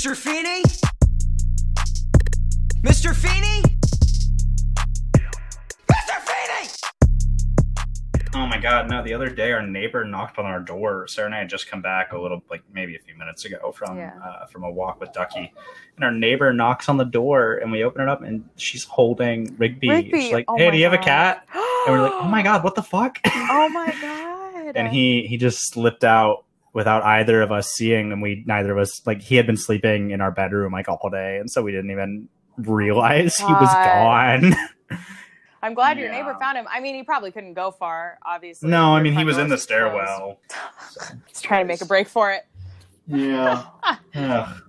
Mr. Feeny? Mr. Feeny? Mr. Feeny! Oh my god, no, the other day our neighbor knocked on our door. Sarah and I had just come back a little like maybe a few minutes ago from Yeah. uh, from a walk with Ducky. And our neighbor knocks on the door and we open it up and she's holding Rigby. Rigby, She's like, oh Hey, do you have a cat? And we're like, Oh my god, what the fuck? oh my god. and he he just slipped out without either of us seeing and we neither of us like he had been sleeping in our bedroom like all day and so we didn't even realize he was gone. I'm glad your Yeah. neighbor found him. I mean, he probably couldn't go far, obviously. no, I mean he was in the door's closed. stairwell. He's trying to make a break for it. Yeah. Ugh.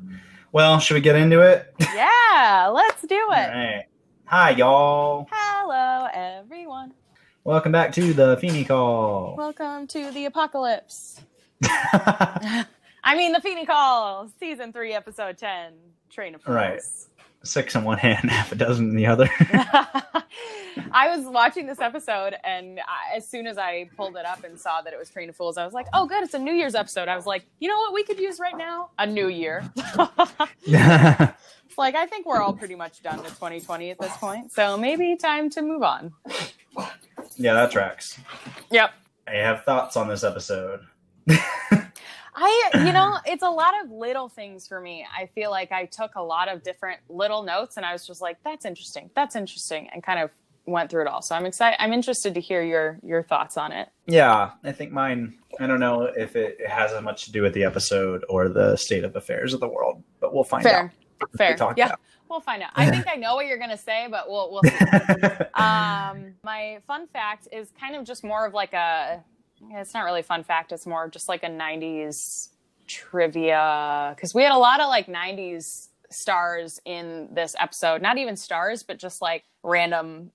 Well, should we get into it? Yeah, let's do it. right. Hi, y'all. Hello, everyone. Welcome back to the Feeny Call. Welcome to the apocalypse. I mean, the Feeny Call, season three, episode ten, Train of Fools. Right. Six in one hand, half a dozen in the other. I was watching this episode, and I, as soon as I pulled it up and saw that it was Train of Fools, I was like, "Oh, good! It's a New Year's episode." I was like, "You know what we could use right now? A New Year." It's like I think we're all pretty much done with 2020 at this point, so maybe time to move on. yeah, that tracks. Yep. I have thoughts on this episode. I, you know, it's a lot of little things for me. I feel like I took a lot of different little notes and I was just like, that's interesting. That's interesting. And kind of went through it all. So I'm excited. I'm interested to hear your, your thoughts on it. Yeah, I think mine. I don't know if it has as much to do with the episode or the state of affairs of the world, but we'll find out. Fair. Fair. Yeah. about We'll find out. I think I know what you're going to say, but we'll, we'll see. um, my fun fact is kind of just more of like a, it's not really fun fact. It's more just like a 90s trivia. Cause we had a lot of like 90s stars in this episode. Not even stars, but just like random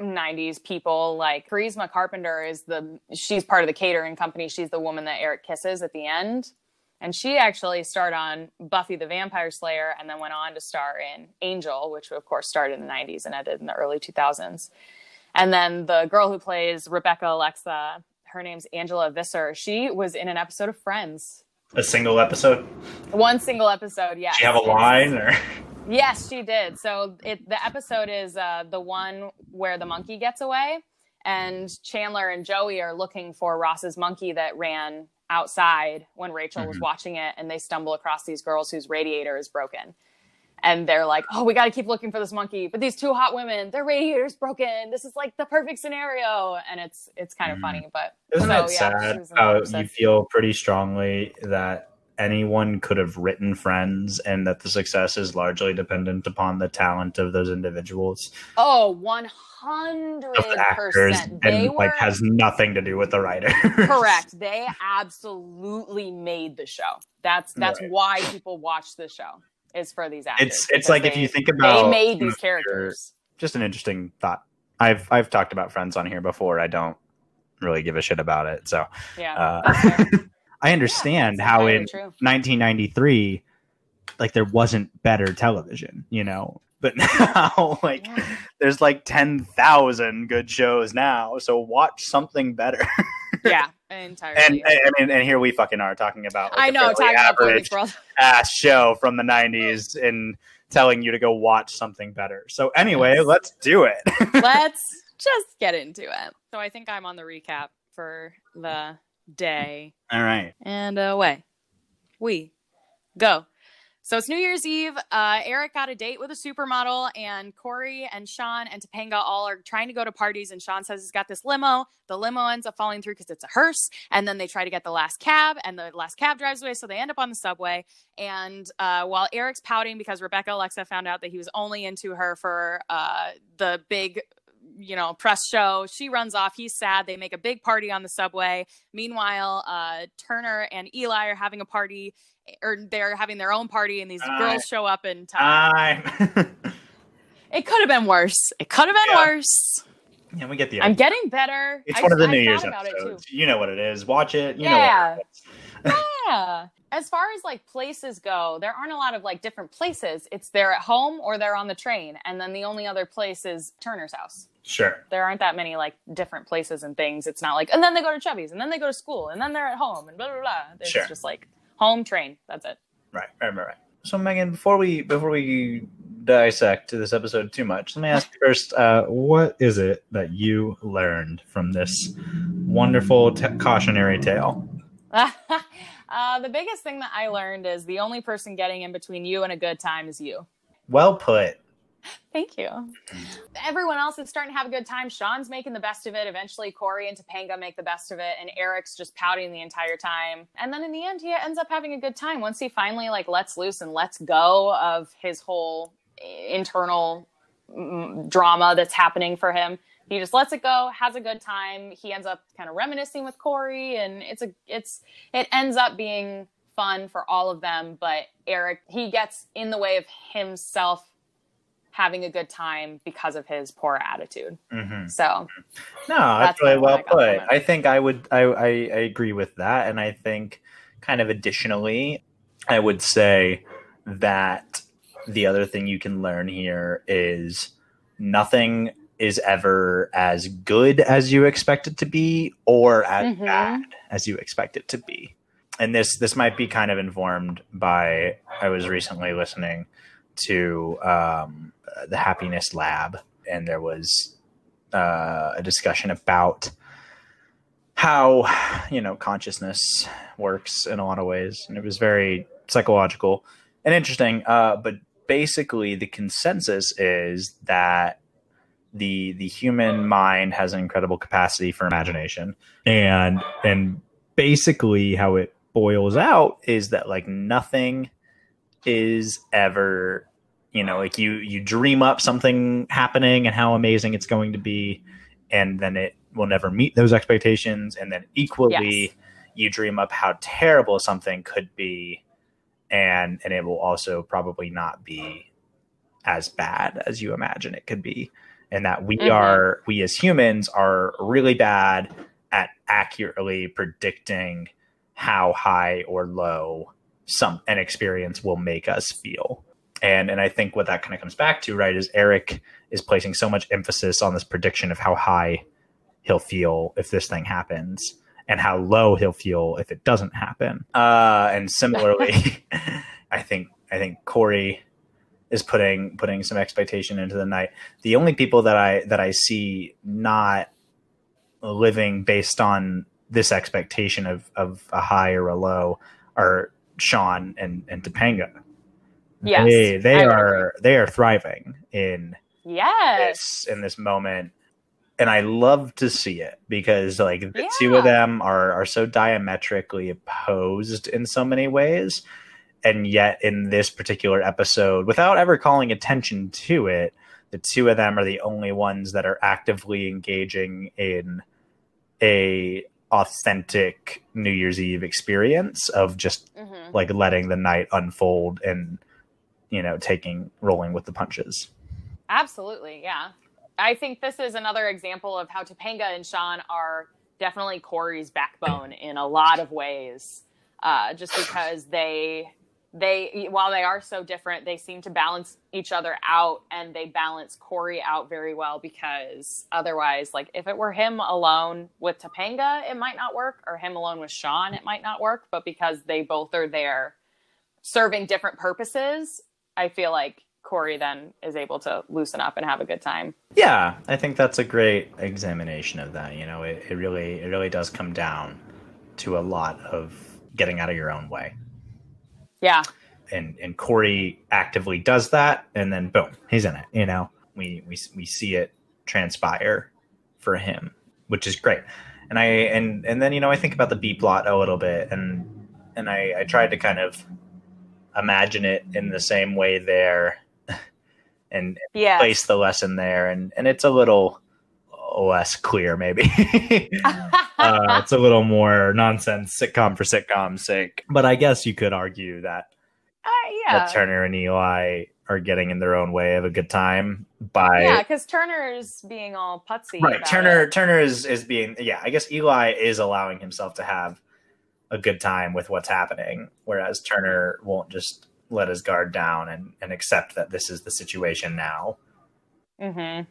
90s people. Like Charisma Carpenter is the, she's part of the catering company. She's the woman that Eric kisses at the end. And she actually starred on Buffy the Vampire Slayer and then went on to star in Angel, which of course started in the 90s and ended in the early 2000s. And then the girl who plays Rebecca Alexa, her name's Angela Visser. She was in an episode of Friends. a single episode. One single episode, Yeah. You have a line or? Yes, she did. So it the episode is uh, the one where the monkey gets away, and Chandler and Joey are looking for Ross's monkey that ran outside when Rachel was Mhm. watching it, and they stumble across these girls whose radiator is broken. And they're like, "Oh, we got to keep looking for this monkey." But these two hot women, their radiator's broken. This is like the perfect scenario, and it's it's kind of Mhm. funny. But Isn't so, that yeah, sad was in that how you feel pretty strongly that anyone could have written Friends and that the success is largely dependent upon the talent of those individuals oh, one hundred of the actors percent. They and were like has nothing to do with the writer. correct they absolutely made the show that's that's Right. why people watch the show is for these actors It's it's like if you think about they made these characters just an interesting thought. I've I've talked about Friends on here before. I don't really give a shit about it. So yeah uh. I understand That's how in true. 1993 like there wasn't better television, you know. But now like Yeah. there's like 10,000 good shows now. So watch something better. yeah entirely and I I mean and here we fucking are talking about like, i know talking about Boy average Meets World. ass show from the 90s and telling you to go watch something better. So anyway, Yes. let's do it. let's just get into it so i think i'm on the recap for the day All right. and away we go. So it's New Year's Eve. Uh, Eric got a date with a supermodel, and Cory and Shawn and Topanga all are trying to go to parties. And Shawn says he's got this limo. The limo ends up falling through because it's a hearse. And then they try to get the last cab, and the last cab drives away. So they end up on the subway. And uh, while Eric's pouting because Rebecca Alexa found out that he was only into her for uh, the big you know press show she runs off he's sad they make a big party on the subway meanwhile uh turner and eli are having a party or they're having their own party and these Uh, girls show up and time. I'm it could have been worse it could have been Yeah. worse Yeah, we get the i'm getting better It's I- one of the I New Year's about it, too. episodes. You know what it is. Watch it. You Yeah. know what yeah as far as like places go there aren't a lot of like different places it's they're at home or they're on the train and then the only other place is turner's house Sure. there aren't that many like different places and things. It's not like, and then they go to Chubby's, and then they go to school, and then they're at home, and blah blah blah. It's Sure. just like home train. That's it. Right. Right. Right. right. so Megan, before we before we dissect this episode too much, let me ask you first: uh, What is it that you learned from this wonderful t- cautionary tale? uh, the biggest thing that I learned is the only person getting in between you and a good time is you. Well put. Thank you. Everyone else is starting to have a good time. Shawn's making the best of it. Eventually, Cory and Topanga make the best of it, and Eric's just pouting the entire time. And then in the end, he ends up having a good time once he finally like lets loose and lets go of his whole internal mm, drama that's happening for him. He just lets it go, has a good time. He ends up kind of reminiscing with Cory, and it's a it's it ends up being fun for all of them. But Eric, he gets in the way of himself having a good time because of his poor attitude. Mm-hmm. So, no, that's, That's really well I put. I think I would, I, I, I agree with that, and I think, kind of additionally, I would say that the other thing you can learn here is nothing is ever as good as you expect it to be, or as Mhm. bad as you expect it to be. And this this might be kind of informed by I was recently listening to um, the Happiness Lab, and there was uh, a discussion about how you know consciousness works in a lot of ways, and it was very psychological and interesting. Uh, but basically, the consensus is that the the human mind has an incredible capacity for imagination, and and basically how it boils out is that like nothing is ever you know like you you dream up something happening and how amazing it's going to be and then it will never meet those expectations. And then equally Yes. you dream up how terrible something could be and and it will also probably not be as bad as you imagine it could be and that we Mhm. are we as humans are really bad at accurately predicting how high or low some an experience will make us feel and and i think what that kind of comes back to right is eric is placing so much emphasis on this prediction of how high he'll feel if this thing happens and how low he'll feel if it doesn't happen uh and similarly i think i think cory is putting putting some expectation into the night. The only people that i that i see not living based on this expectation of of a high or a low are Shawn and and Topanga. Yes, they they are they are thriving in yes, this in this moment, and I love to see it because like the two of them are are so diametrically opposed in so many ways, and yet in this particular episode, without ever calling attention to it, the two of them are the only ones that are actively engaging in a authentic New Year's Eve experience of just Mhm. like letting the night unfold and you know taking rolling with the punches. Absolutely, yeah. I think this is another example of how Topanga and Shawn are definitely Cory's backbone in a lot of ways. Uh, just because they they while they are so different, they seem to balance each other out and they balance Cory out very well because otherwise, like if it were him alone with Topanga, it might not work, or him alone with Shawn, it might not work. But because they both are there serving different purposes, I feel like Cory then is able to loosen up and have a good time. Yeah, I think that's a great examination of that. You know, it, it really it really does come down to a lot of getting out of your own way. Yeah. And and Cory actively does that and then boom, he's in it, you know. We we we see it transpire for him, which is great. And I and and then you know, I think about the B plot a little bit and and I I tried to kind of imagine it in the same way there and Yeah. place the lesson there and and it's a little less clear maybe uh, it's a little more nonsense sitcom for sitcom's sake but i guess you could argue that, Uh, yeah. that turner and eli are getting in their own way of a good time by Yeah, because Turner's being all putsy. right turner it. turner is is being yeah i guess eli is allowing himself to have a good time with what's happening whereas turner won't just let his guard down and and accept that this is the situation now Mhm.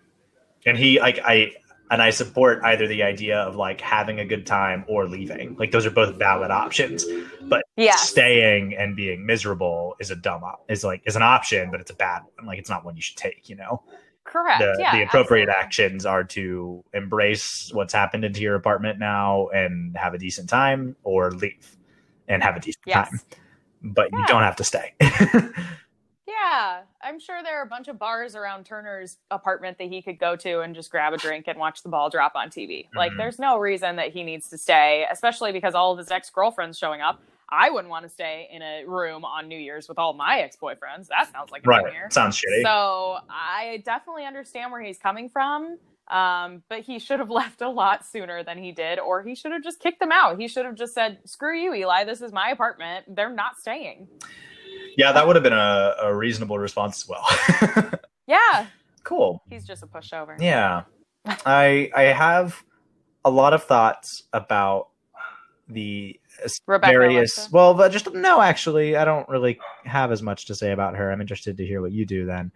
and he like i and I support either the idea of like having a good time or leaving. Like those are both valid options. But Yes. staying and being miserable is a dumb op- is like is an option, but it's a bad one. Like it's not one you should take. You know, Correct. the yeah. the appropriate absolutely. actions are to embrace what's happened into your apartment now and have a decent time, or leave and have a decent Yes. time. But you don't have to stay. Yeah, I'm sure there are a bunch of bars around Turner's apartment that he could go to and just grab a drink and watch the ball drop on TV. Like, Mhm. there's no reason that he needs to stay, especially because all of his ex girlfriends showing up. I wouldn't want to stay in a room on New Year's with all my ex boyfriends. That sounds like a right? nightmare. Sounds shitty. So I definitely understand where he's coming from. Um, but he should have left a lot sooner than he did, or he should have just kicked them out. He should have just said, "Screw you, Eli. This is my apartment. They're not staying." Yeah, that would have been a, a reasonable response as well. Yeah, cool. he's just a pushover. Yeah. I I have a lot of thoughts about the Rebecca various Alexa? well but just no actually I don't really have as much to say about her. I'm interested to hear what you do then.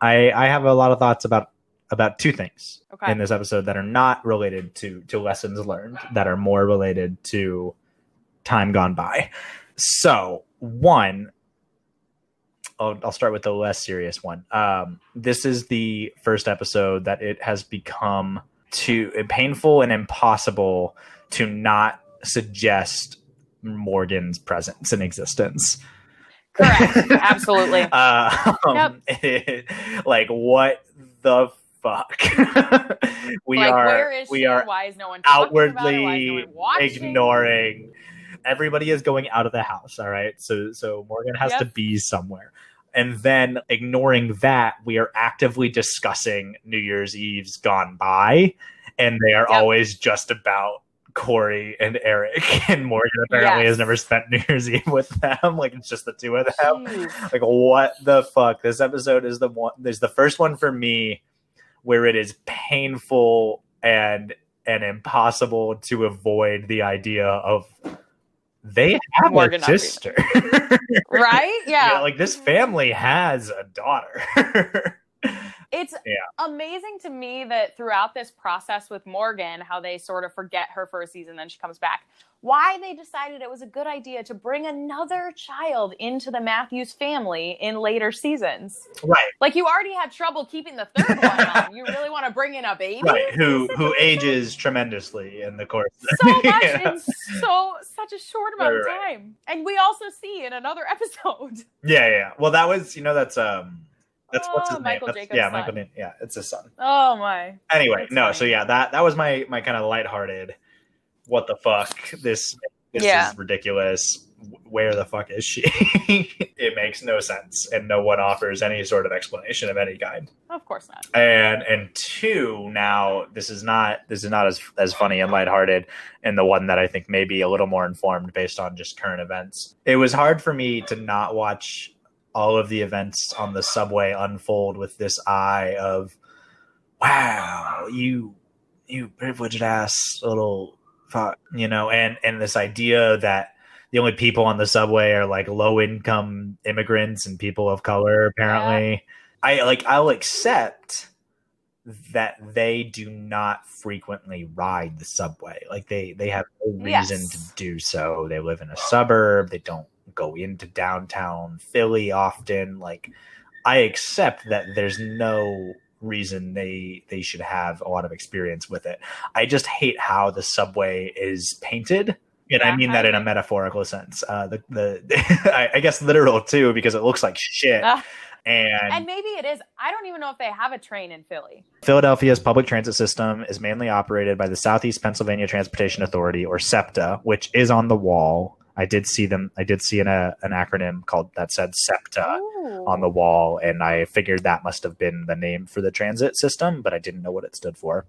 I I have a lot of thoughts about about two things Okay. in this episode that are not related to to lessons learned that are more related to time gone by. So, one I'll, I'll start with the less serious one. Um, this is the first episode that it has become too painful and impossible to not suggest Morgan's presence and existence. Correct. Absolutely. Uh, um, like what the fuck? we like, are we she? are Why is no one talking about? Why is no outwardly one ignoring. Everybody is going out of the house. All right, so so Morgan has to be somewhere, and then ignoring that, we are actively discussing New Year's Eve's gone by, and they are Yep. always just about Cory and Eric, and Morgan apparently Yes. has never spent New Year's Eve with them. Like it's just the two of them Jeez. like what the fuck this episode is the one there's the first one for me where it is painful and and impossible to avoid the idea of they have Morgan a sister Right? Yeah. yeah like this family has a daughter it's Yeah. amazing to me that throughout this process with Morgan, how they sort of forget her for a season, then she comes back. Why they decided it was a good idea to bring another child into the Matthews family in later seasons. right Like you already had trouble keeping the third one on. You really want to bring in a baby? right who who ages tremendously in the course so much Yeah. in so such a short amount of Right, right. time. And we also see in another episode. yeah yeah well that was you know that's um that's what's Oh, his Michael name yeah son. michael yeah it's his son Oh my. anyway That's no funny. so yeah that that was my my kind of lighthearted what the fuck this this Yeah. is ridiculous where the fuck is she it makes no sense and no one offers any sort of explanation of any kind Of course not. and and two now this is not this is not as as funny and lighthearted and the one that i think may be a little more informed based on just current events it was hard for me to not watch all of the events on the subway unfold with this eye of wow you you privileged ass little fuck you know and and this idea that the only people on the subway are like low income immigrants and people of color apparently. I like i'll accept that they do not frequently ride the subway. Like they they have no reason Yes. to do so. They live in a suburb. They don't go into downtown philly often. Like i accept that there's no reason they they should have a lot of experience with it i just hate how the subway is painted and I mean that in a metaphorical sense. Uh, the the I, I guess literal too, because it looks like shit. Ah. and And maybe it is. I don't even know if they have a train in Philly. Philadelphia's public transit system is mainly operated by the Southeast Pennsylvania Transportation Authority, or SEPTA, which is on the wall. I did see them. I did see an, uh, an acronym called that said SEPTA Ooh. on the wall, and I figured that must have been the name for the transit system, but I didn't know what it stood for.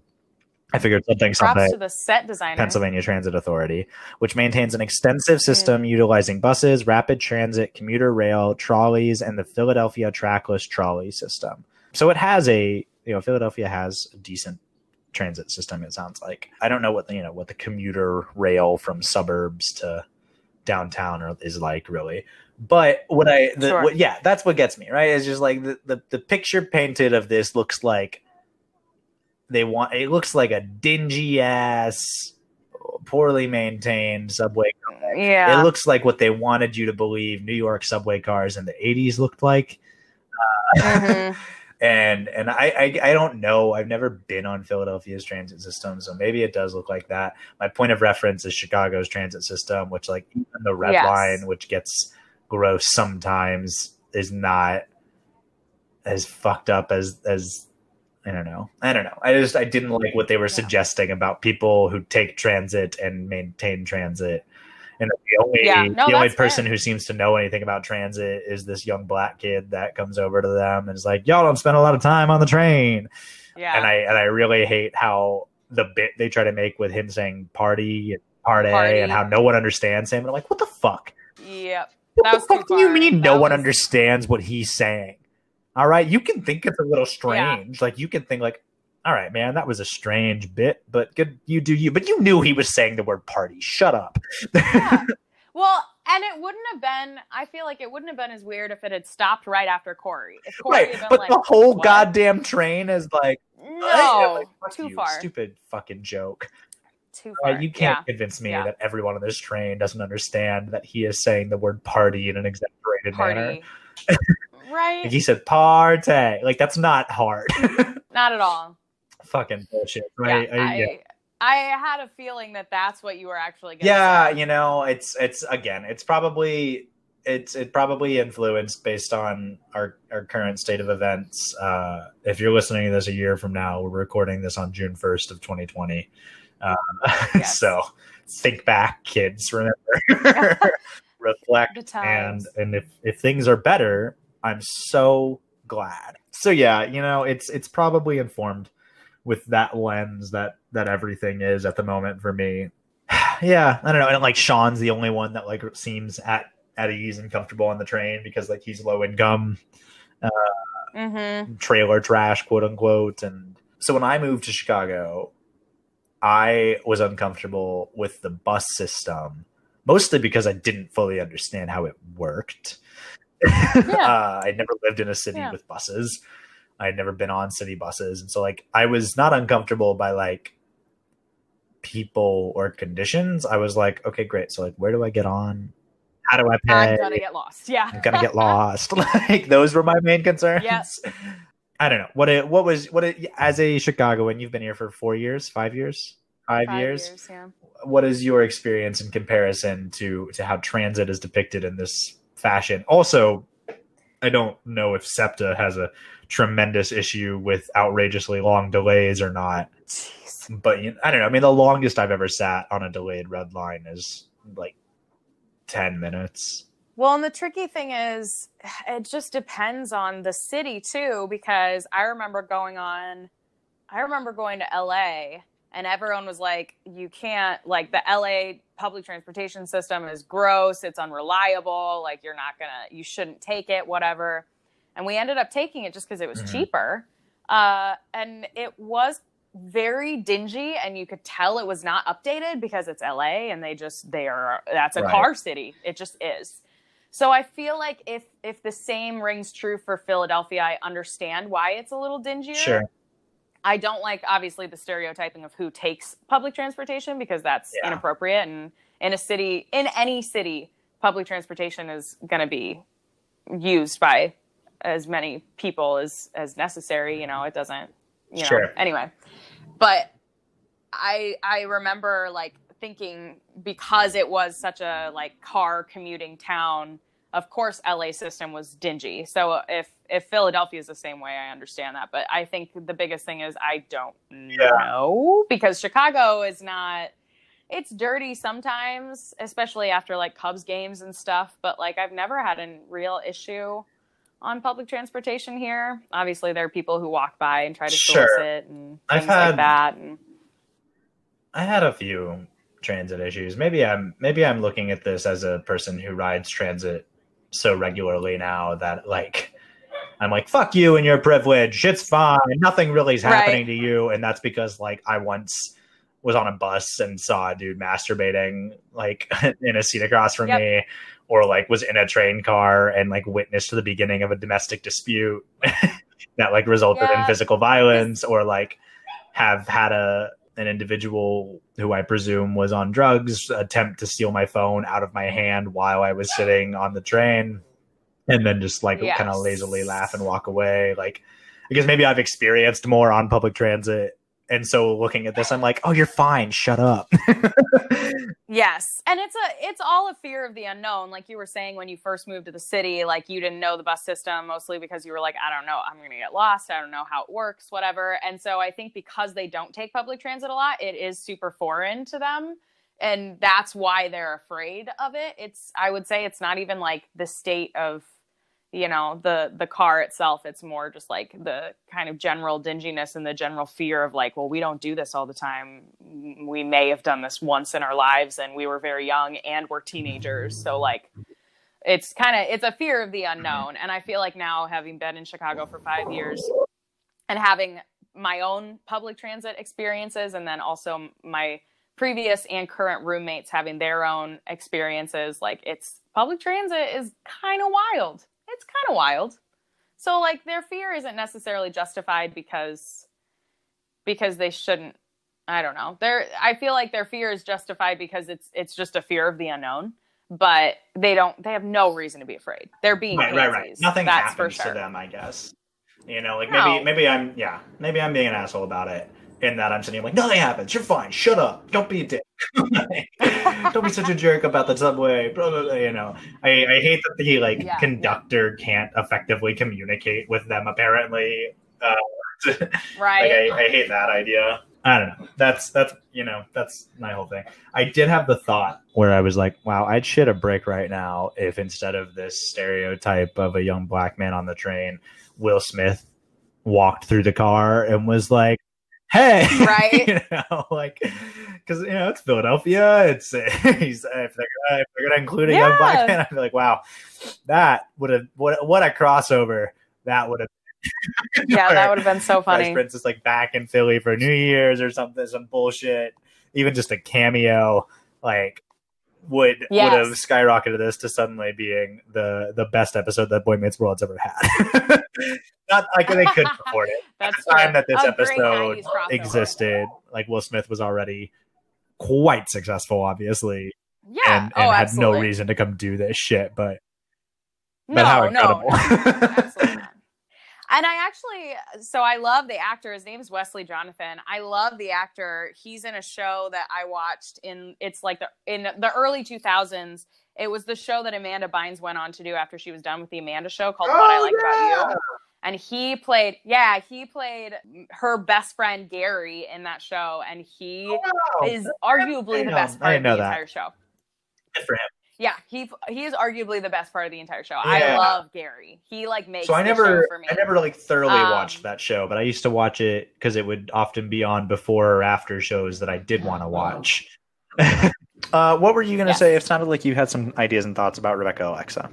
I figured something Props something. to the set designer. Pennsylvania Transit Authority, which maintains an extensive system utilizing buses, rapid transit, commuter rail, trolleys, and the Philadelphia trackless trolley system. So it has a, you know, Philadelphia has a decent transit system. It sounds like I don't know what the, you know what the commuter rail from suburbs to downtown are, is like really. But what I, the, Sure. what, yeah, that's what gets me right. It's just like the, the the picture painted of this looks like they want it looks like a dingy ass poorly maintained subway car. Yeah. It looks like what they wanted you to believe New York subway cars in the 80s looked like. Mhm. and and I, I I don't know. I've never been on Philadelphia's transit system, so maybe it does look like that. My point of reference is Chicago's transit system, which like even the red Yes. line, which gets gross sometimes, is not as fucked up as as I don't know. I don't know. I just I didn't like what they were suggesting about people who take transit and maintain transit. And the only Yeah, no, the only person fair. who seems to know anything about transit is this young black kid that comes over to them and is like, "Y'all don't spend a lot of time on the train." Yeah. And I and I really hate how the bit they try to make with him saying "party" and "party" Party. and how no one understands him. And I'm like, "What the fuck? yep. What That the fuck do you mean That no one understands what he's saying? All right, you can think it's a little strange. Like you can think like, all right, man, that was a strange bit, but good, you do you. But you knew he was saying the word party. Shut up. Yeah. Well, and it wouldn't have been. I feel like it wouldn't have been as weird if it had stopped right after Cory. If Cory right, but like, the whole "What?" goddamn train is like, no, like, too you, far, stupid fucking joke. too Right, far. you can't Yeah. convince me Yeah. that everyone on this train doesn't understand that he is saying the word party in an exaggerated manner. right? Like he said party. Like that's not hard. Not at all. Fucking bullshit. Yeah, Right? I- I, yeah. I had a feeling that that's what you were actually going. yeah you know it's it's again it's probably it's it probably influenced based on our our current state of events uh if you're listening to this a year from now we're recording this on june 1st of 2020 uh, Yes. so think back kids remember reflect and and if if things are better i'm so glad so yeah you know it's it's probably informed with that lens that that everything is at the moment for me. Yeah i don't know. And like shawn's the only one that like seems at at ease and comfortable on the train because like he's low income mm-hmm. trailer trash quote unquote. And so when i moved to chicago i was uncomfortable with the bus system mostly because i didn't fully understand how it worked. Uh, i'd never lived in a city Yeah. with buses i'd never been on city buses and so like i was not uncomfortable by like people or conditions i was like okay great so like where do i get on how do i pay I'm gonna get lost. Yeah, I'm gonna get lost. like those were my main concerns. Yes. I don't know what it. What was what it as a Chicagoan? You've been here for four years, five years, five, Five years. yeah. What is your experience in comparison to to how transit is depicted in this fashion? Also, I don't know if SEPTA has a tremendous issue with outrageously long delays or not. Jeez. But you I don't know. I mean, the longest I've ever sat on a delayed red line is like ten minutes. Well, and the tricky thing is, it just depends on the city too, because I remember going on, I remember going to LA and everyone was like, you can't, like, the LA public transportation system is gross, it's unreliable, like, you're not gonna, you shouldn't take it, whatever. And we ended up taking it just because it was Mhm. cheaper. Uh, and it was very dingy and you could tell it was not updated because it's LA and they just they are that's a Right. car city. It just is. So I feel like if if the same rings true for Philadelphia, I understand why it's a little dingier. Sure. I don't like obviously the stereotyping of who takes public transportation because that's Yeah. inappropriate and in a city in any city public transportation is going to be used by as many people as as necessary, you know, it doesn't you know. Sure. Anyway, but I I remember like thinking because it was such a like car commuting town, of course LA system was dingy. So if if Philadelphia is the same way, I understand that. But I think the biggest thing is I don't know because Chicago is not it's dirty sometimes, especially after like Cubs games and stuff, but like I've never had a real issue on public transportation here. Obviously there are people who walk by and try to Sure. solicit and I've things like had- that and I had a few transit issues. Maybe I'm maybe I'm looking at this as a person who rides transit so regularly now that like I'm like fuck you and your privilege. It's fine. Nothing really is happening Right. to you and that's because like I once was on a bus and saw a dude masturbating like in a seat across from Yep. me or like was in a train car and like witnessed the beginning of a domestic dispute that like resulted in physical violence or like have had a an individual who I presume was on drugs attempt to steal my phone out of my hand while I was sitting on the train and then just like Yes. kind of lazily laugh and walk away. Like, I guess maybe I've experienced more on public transit. And so looking at this, I'm like, oh, you're fine. Shut up. Yes. And it's a it's all a fear of the unknown. Like you were saying when you first moved to the city, like you didn't know the bus system mostly because you were like, I don't know, I'm to get lost. I don't know how it works, whatever. And so I think because they don't take public transit a lot, it is super foreign to them. And that's why they're afraid of it. It's I would say it's not even like the state of you know the the car itself it's more just like the kind of general dinginess and the general fear of like well we don't do this all the time. We may have done this once in our lives and we were very young and we're teenagers. So like it's kind of it's a fear of the unknown. And i feel like now having been in chicago for five years and having my own public transit experiences and then also my previous and current roommates having their own experiences like it's public transit is kind of wild it's kind of wild so like their fear isn't necessarily justified because because they shouldn't i don't know they're i feel like their fear is justified because it's it's just a fear of the unknown but they don't they have no reason to be afraid they're being right, right, right. Nothing that's happens sure to them, I guess. You know, like No. maybe, maybe I'm, yeah, maybe I'm being an asshole about it. In that I'm sitting here like, nothing happens. You're fine. Shut up. Don't be a dick. Don't be such a jerk about the subway. Blah, blah, blah, you know, I, I hate that the like Yeah. conductor can't effectively communicate with them. Apparently, uh, right like I, I hate that idea. I don't know. That's that's you know that's my whole thing. I did have the thought where I was like, wow, I'd shit a brick right now if instead of this stereotype of a young black man on the train, Will Smith walked through the car and was like, hey, Right. you know, like because you know it's Philadelphia. It's he's if they're gonna, if they're gonna include a young black man, I'd be like, wow, that would have what what a crossover that would have. yeah that would have been so Fresh funny Prince is like back in Philly for New Year's or something, some bullshit. Even just a cameo, like would Yes. would have skyrocketed this to suddenly being the the best episode that Boy Meets World's ever had. Not like they couldn't afford it. that's At the time that this A episode existed, like Will Smith was already quite successful, obviously, yeah and, and oh had absolutely no reason to come do this shit. But no, but how no, incredible! no, not. And I actually, so I love the actor. His name is Wesley Jonathan. I love the actor. He's in a show that I watched in. It's like the in the early two thousands. It was the show that Amanda Bynes went on to do after she was done with the Amanda Show called What I Oh, Like yeah. About You. And he played, yeah, he played her best friend Gary in that show, and he Wow. is arguably the best I part didn't of the that. entire show. Good for him. Yeah, he he is arguably the best part of the entire show. Yeah. I love Gary. He like makes so I never, show for me. I never like thoroughly Um, watched that show, but I used to watch it because it would often be on before or after shows that I did want to watch. uh, what were you going to Yes. say? It sounded like you had some ideas and thoughts about Rebecca Alexa.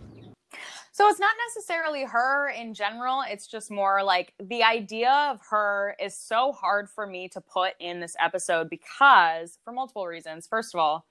So it's not necessarily her in general. It's just more like the idea of her is so hard for me to put in this episode because for multiple reasons. First of all,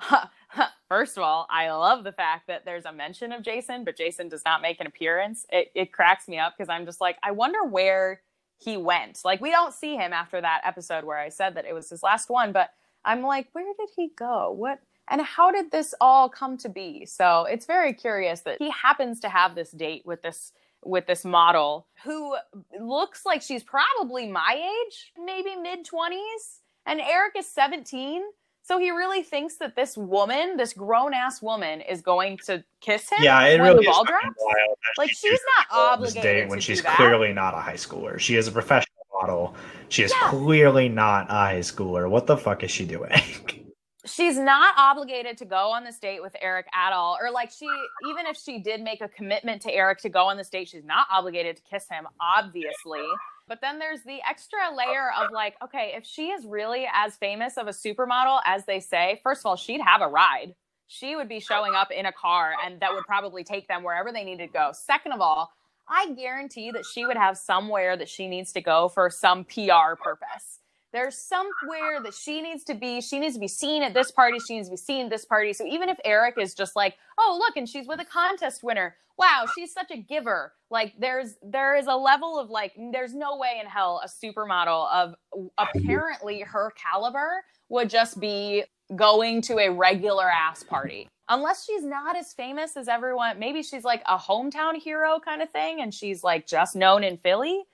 first of all, I love the fact that there's a mention of Jason, but Jason does not make an appearance. It, it cracks me up because I'm just like, I wonder where he went. Like we don't see him after that episode where I said that it was his last one, but I'm like, where did he go? What and how did this all come to be? So it's very curious that he happens to have this date with this with this model who looks like she's probably my age, maybe mid 20s, and Eric is 17. So he really thinks that this woman, this grown ass woman, is going to kiss him. Yeah, it really the is ball fucking drops? wild. Like she she's not to go on obligated when she's that. clearly not a high schooler. She is a professional model. She is Yeah. clearly not a high schooler. What the fuck is she doing? she's not obligated to go on this date with Eric at all. Or like she even if she did make a commitment to Eric to go on this date, she's not obligated to kiss him, obviously. But then there's the extra layer of like, okay, if she is really as famous of a supermodel as they say, first of all, she'd have a ride. She would be showing up in a car and that would probably take them wherever they need to go. Second of all, I guarantee that she would have somewhere that she needs to go for some PR purpose there's somewhere that she needs to be. She needs to be seen at this party. She needs to be seen at this party. So even if Eric is just like, oh, look, and she's with a contest winner. Wow, she's such a giver. Like there's there is a level of like there's no way in hell a supermodel of apparently her caliber would just be going to a regular ass party. Unless she's not as famous as everyone. Maybe she's like a hometown hero kind of thing and she's like just known in Philly.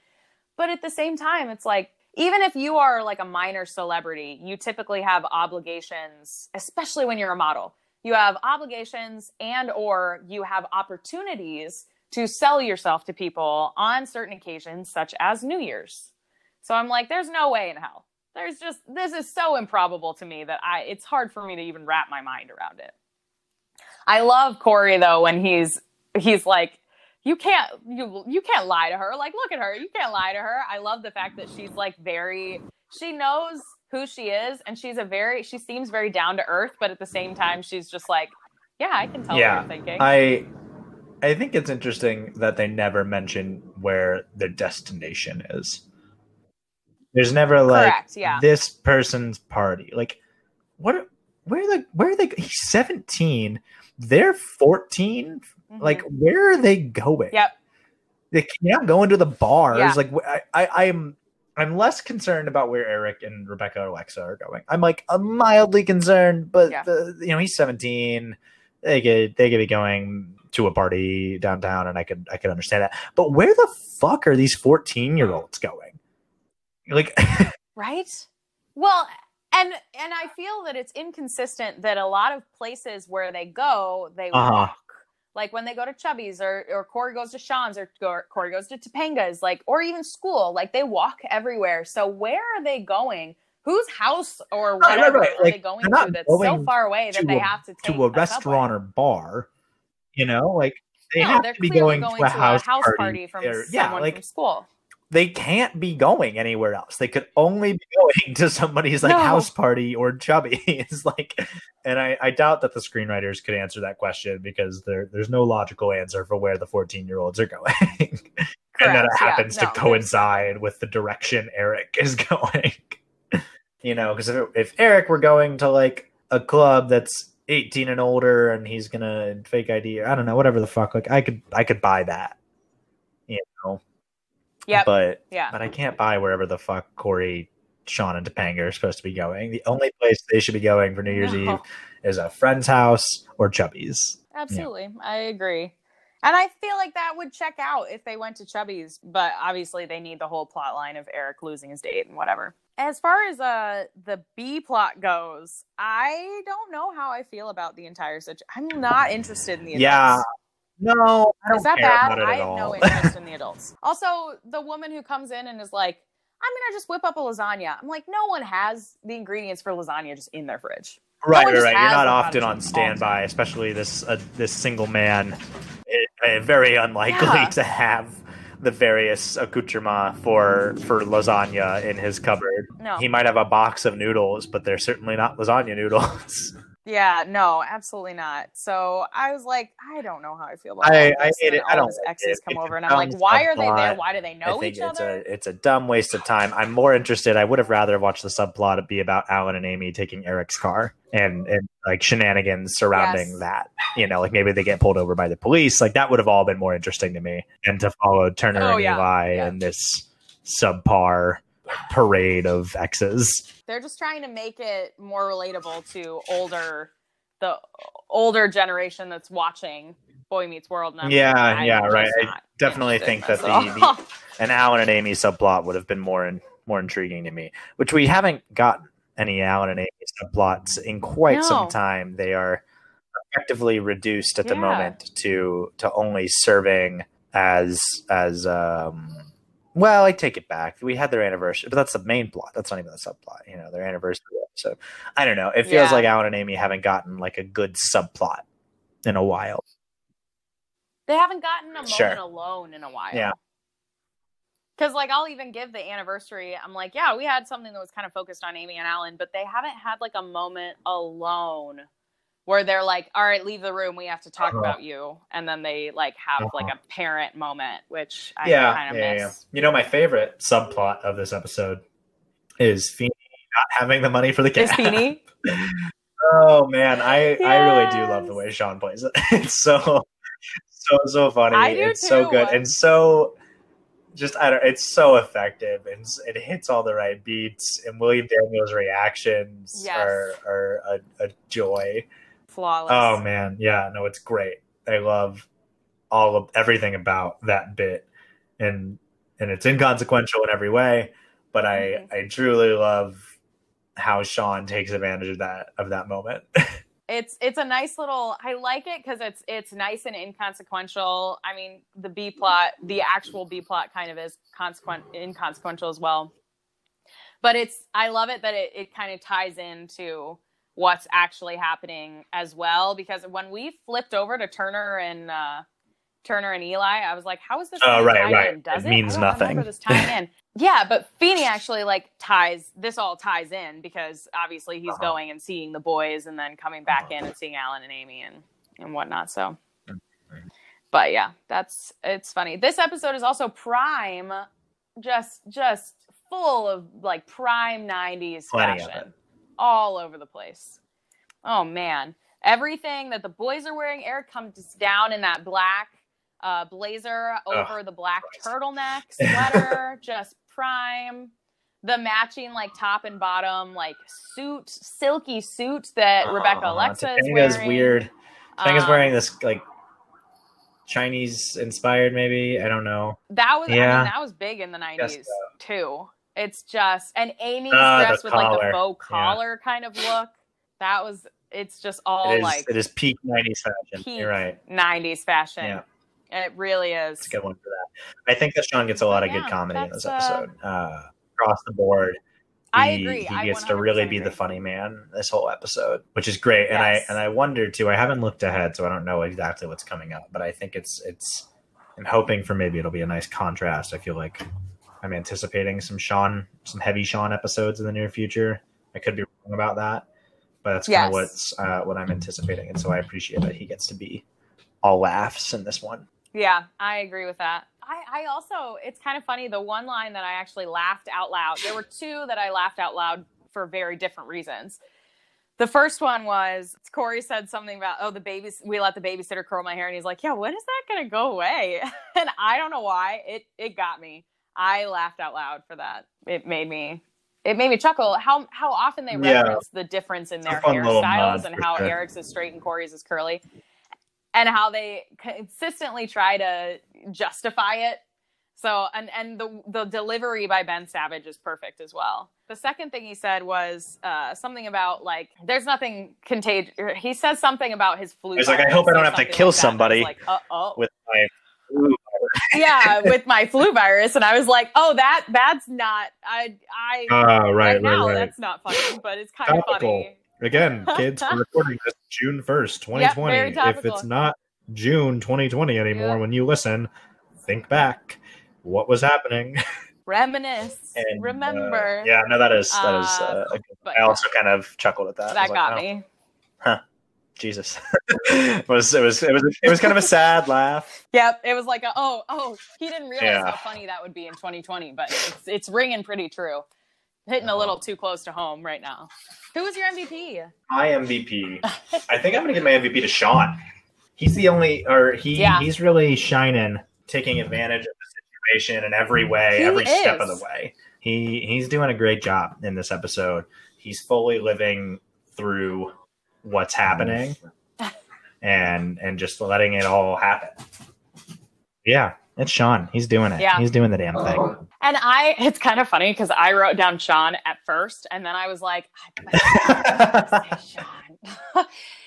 But at the same time, it's like even if you are like a minor celebrity, you typically have obligations, especially when you're a model. You have obligations and or you have opportunities to sell yourself to people on certain occasions such as New Year's. So I'm like there's no way in hell. There's just this is so improbable to me that I it's hard for me to even wrap my mind around it. I love Cory though when he's he's like you can't you you can't lie to her. Like look at her. You can't lie to her. I love the fact that she's like very she knows who she is and she's a very she seems very down to earth, but at the same time she's just like, yeah, I can tell what yeah, you're thinking. I I think it's interesting that they never mention where their destination is. There's never like Correct, yeah. this person's party. Like what where the where are they he's 17, they're 14. Mhm. Like where are they going? Yep. They can't go into the bars. Yeah. Like I, I I'm I'm less concerned about where Eric and Rebecca Alexa are going. I'm like I'm mildly concerned, but Yeah. the, you know he's 17. They could they could be going to a party downtown, and I could I could understand that. But where the fuck are these 14 year olds going? Like right well and and i feel that it's inconsistent that a lot of places where they go they Uh-huh. Like when they go to chubby's or or cory goes to shawn's or Cor- cory goes to topanga's like or even school like they walk everywhere so where are they going whose house or Right, right, whatever right. are they going to that's so far away that they a- have to take to a subway? restaurant or bar, you know, like they no, have to be clearly going, to a house, party. from or- someone yeah, like from school they can't be going anywhere else. They could only be going to somebody's like No. house party or chubby. it's like, and I, I doubt that the screenwriters could answer that question because there there's no logical answer for where the 14 year olds are going. and that it Correct, yeah, happens no, to coincide with the direction Eric is going. you know, because if, if Eric were going to like a club that's 18 and older and he's gonna fake ID or I don't know, whatever the fuck, like I could I could buy that. You know. Yep. But yeah but I can't buy wherever the fuck Cory, Shawn, and Topanga are supposed to be going. The only place they should be going for New Year's No. Eve is a friend's house or Chubby's. Absolutely. I agree. And I feel like that would check out if they went to Chubby's, but obviously they need the whole plot line of Eric losing his date and whatever. As far as uh the B plot goes, I don't know how I feel about the entire situation. I'm not interested in the. Yeah, No, I don't Is that care bad? about it I have all. no interest in the adults. Also, the woman who comes in and is like, I'm gonna just whip up a lasagna. I'm like, no one has the ingredients for lasagna just in their fridge. right, one right, right. You're not often on on all the standby, especially this uh, this single man. It, uh, very unlikely Yeah. to have the various accoutrements for for lasagna in his cupboard. No. He might have a box of noodles, but they're certainly not lasagna noodles. Yeah, no, absolutely not. So I was like, I don't know how I feel about I- I hate it. I don't exes it. come It's over, and I'm like, why are they there? Why do they I know think each it's other? a it's a dumb waste of time. I'm more interested. I would have rather watched the subplot be about Alan and Amy taking Eric's car and and like shenanigans surrounding Yes. that. You know, like maybe they get pulled over by the police. Like that would have all been more interesting to me. And to follow Turner Oh, and yeah. Eli Yeah. and this subpar parade of exes. They're just trying to make it more relatable to older, the older generation that's watching Boy Meets World. And I'm Yeah, yeah, right. I definitely think that this the- An Alan and Amy subplot would have been more in, more intriguing to me, which we haven't gotten any Alan and Amy subplots in quite some time. They are effectively reduced at the moment to to only serving as as um well, I take it back. We had their anniversary, but that's the main plot. That's not even the subplot, you know, their anniversary episode. I don't know. It feels Yeah. like Alan and Amy haven't gotten like a good subplot in a while. They haven't gotten a moment Sure. alone in a while. Yeah. Because, like, I'll even give the anniversary. I'm like, yeah, we had something that was kind of focused on Amy and Alan, but they haven't had like a moment alone where they're like, all right, leave the room. We have to talk Uh-huh. about you. And then they like have like a parent moment, which I yeah, kind of yeah, miss. yeah. You know, my favorite subplot of this episode is Feeny not having the money for the Is cat. Feeny? Oh man, I I really do love the way Shawn plays it. It's so so so funny. I do it's so good and so just I don't. It's so effective and it hits all the right beats. And William Daniels' reactions Yes. are are a, a joy. Flawless. Oh man, yeah, no, it's great. I love all of everything about that bit, and and it's inconsequential in every way, but I. I truly love how Shawn takes advantage of that of that moment. it's it's a nice little i like it because it's it's nice and inconsequential i mean the b plot the actual b plot kind of is consequent inconsequential as well but it's i love it that it, it kind of ties into what's actually happening as well because when we flipped over to turner and uh turner and eli i was like how is this Oh, right, tie right. in? does It it, means nothing. this tying in yeah but Feeny actually like ties this all ties in because obviously he's Uh-huh. going and seeing the boys and then coming back in and seeing alan and amy and and whatnot so but yeah that's it's funny this episode is also prime just just full of like prime 90s Plenty fashion. All over the place oh man everything that the boys are wearing eric comes down in that black uh, blazer over the black Christ. turtleneck sweater just prime the matching like top and bottom like suit silky suit that rebecca Uh-huh. alexa is wearing weird. Topanga's Um, wearing this like Chinese inspired, maybe. I don't know. That was I Yeah. mean that was big in the nineties too. It's just and Amy's the dressed with like the collar. faux Yeah. collar kind of look. That was it's just all it is. like it is peak '90s fashion. peak You're right. nineties fashion. Yeah. It really is. It's a good one for that. I think that Shawn gets a lot of Yeah, good comedy in this uh, episode. Uh, across the board. I he- agree. He I gets to really 100% be the funny man this whole episode, which is great. And I and I wonder too. I haven't looked ahead, so I don't know exactly what's coming up. But I think it's it's. I'm hoping for maybe it'll be a nice contrast. I feel like I'm anticipating some Shawn, some heavy Shawn episodes in the near future. I could be wrong about that, but that's kind Yes. of what's uh, what I'm anticipating, and so I appreciate that he gets to be all laughs in this one. Yeah, I agree with that. I, I also, it's kind of funny. The one line that I actually laughed out loud, there were two that I laughed out loud for very different reasons. The first one was Cory said something about, oh, the babies, we let the babysitter curl my hair. And he's like, yeah, when is that going to go away? and I don't know why. It, it got me. I laughed out loud for that. It made me, it made me chuckle how, how often they Yeah. reference the difference in their hairstyles and how sure. Eric's is straight and Cory's is curly and how they consistently try to justify it. So and and the the delivery by Ben Savage is perfect as well. The second thing he said was uh, something about like there's nothing contagious. He says something about his flu. He's like, I hope I don't have to kill like that. And I was somebody Like, uh oh, with my. Ooh, yeah, with my flu virus, and I was like, oh, that that's not. I I Ah, right, right, now right. that's not funny, but it's kind of funny. Again, kids, we're recording this June 1st, 2020. if it's not June 2020 anymore Yeah. when you listen, think back. What was happening? Reminisce, And, uh, remember. yeah, no, that is that is. Uh, Uh, but I also kind of chuckled at that. That was like, got oh, me. Jesus, it was it was it was it was kind of a sad laugh. Yep, it was like a oh oh he didn't realize Yeah. how funny that would be in 2020, but it's it's ringing pretty true, hitting a uh-huh. little too close to home right now. Who was your MVP? My MVP. I think I'm gonna give my MVP to Shawn. He's the only, or he Yeah. he's really shining, taking advantage of the situation in every way, He every step of the way. He he's doing a great job in this episode. He's fully living through what's happening, and and just letting it all happen. Yeah, it's Shawn. He's doing it. Yeah. He's doing the damn thing. And I, it's kind of funny because I wrote down Shawn at first, and then I was like, I Shawn.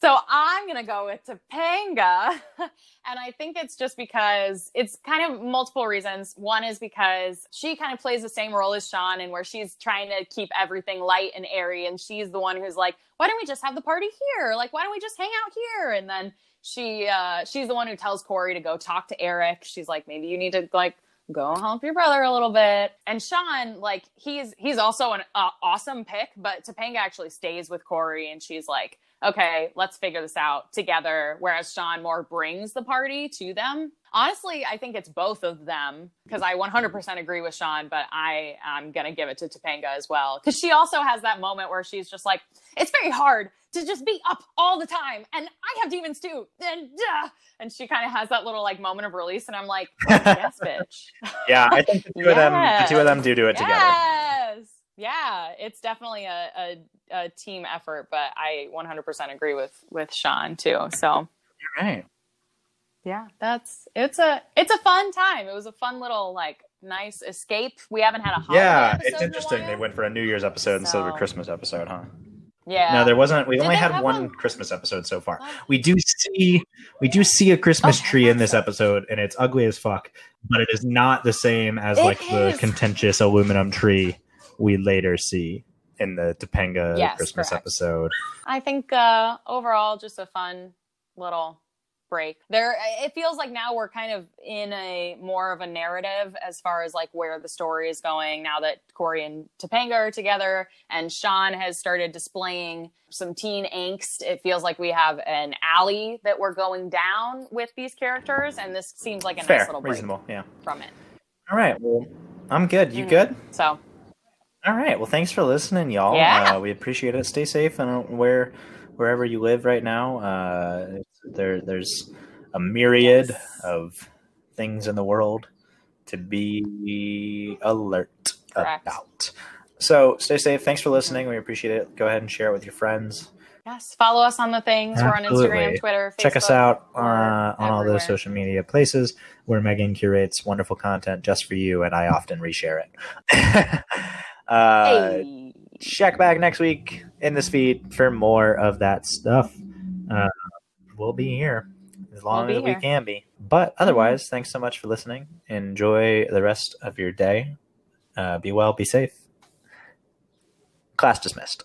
so I'm gonna go with Topanga, and I think it's just because it's kind of multiple reasons. One is because she kind of plays the same role as Shawn, and where she's trying to keep everything light and airy, and she's the one who's like, "Why don't we just have the party here? Like, why don't we just hang out here?" And then she, uh, she's the one who tells Cory to go talk to Eric. She's like, "Maybe you need to like." go help your brother a little bit. And Shawn, like he's he's also an uh, awesome pick, but Topanga actually stays with Cory, and she's like okay, let's figure this out together. Whereas Shawn more brings the party to them. Honestly, I think it's both of them because I 100% agree with Shawn, but I am going to give it to Topanga as well. Because she also has that moment where she's just like, it's very hard to just be up all the time. And I have demons too. And, uh, and she kind of has that little like moment of release. And I'm like, yes, bitch. yeah, I think the two of them, the two of them do do it together. Yes. Yeah, it's definitely a, a, a team effort, but I 100% agree with with Shawn too. So You're right. yeah, that's it's a it's a fun time. It was a fun little like nice escape. We haven't had a holiday Yeah, it's interesting. while. They went for a New Year's episode instead of a Christmas episode, huh? Yeah. No, there wasn't. We Did only had one one? Christmas episode so far. We do see we do see a Christmas Oh, tree in this episode, and it's ugly as fuck. But it is not the same as It like the contentious aluminum tree we later see in the Topanga Yes, Christmas correct. episode. I think uh, overall, just a fun little break. There, it feels like now we're kind of in a more of a narrative as far as like where the story is going. Now that Cory and Topanga are together, and Shawn has started displaying some teen angst, it feels like we have an alley that we're going down with these characters, and this seems like a Fair, nice little break reasonable, yeah. from it. All right, well, I'm good. You Mhm. good? So, All right. Well, thanks for listening, y'all. Yeah. Uh, we appreciate it. Stay safe and where wherever you live right now. Uh, there, there's a myriad Yes. of things in the world to be alert Correct. about. So stay safe. Thanks for listening. We appreciate it. Go ahead and share it with your friends. yes, follow us on the things. We're on Absolutely. Instagram, Twitter, Facebook. Check us out uh, on all those social media places where Megan curates wonderful content just for you, and I often reshare it. uh, Hey. check back next week in this feed for more of that stuff. Uh, we'll be here as long We'll as we can be. But otherwise, thanks so much for listening. Enjoy the rest of your day. Uh, be well, be safe. Class dismissed.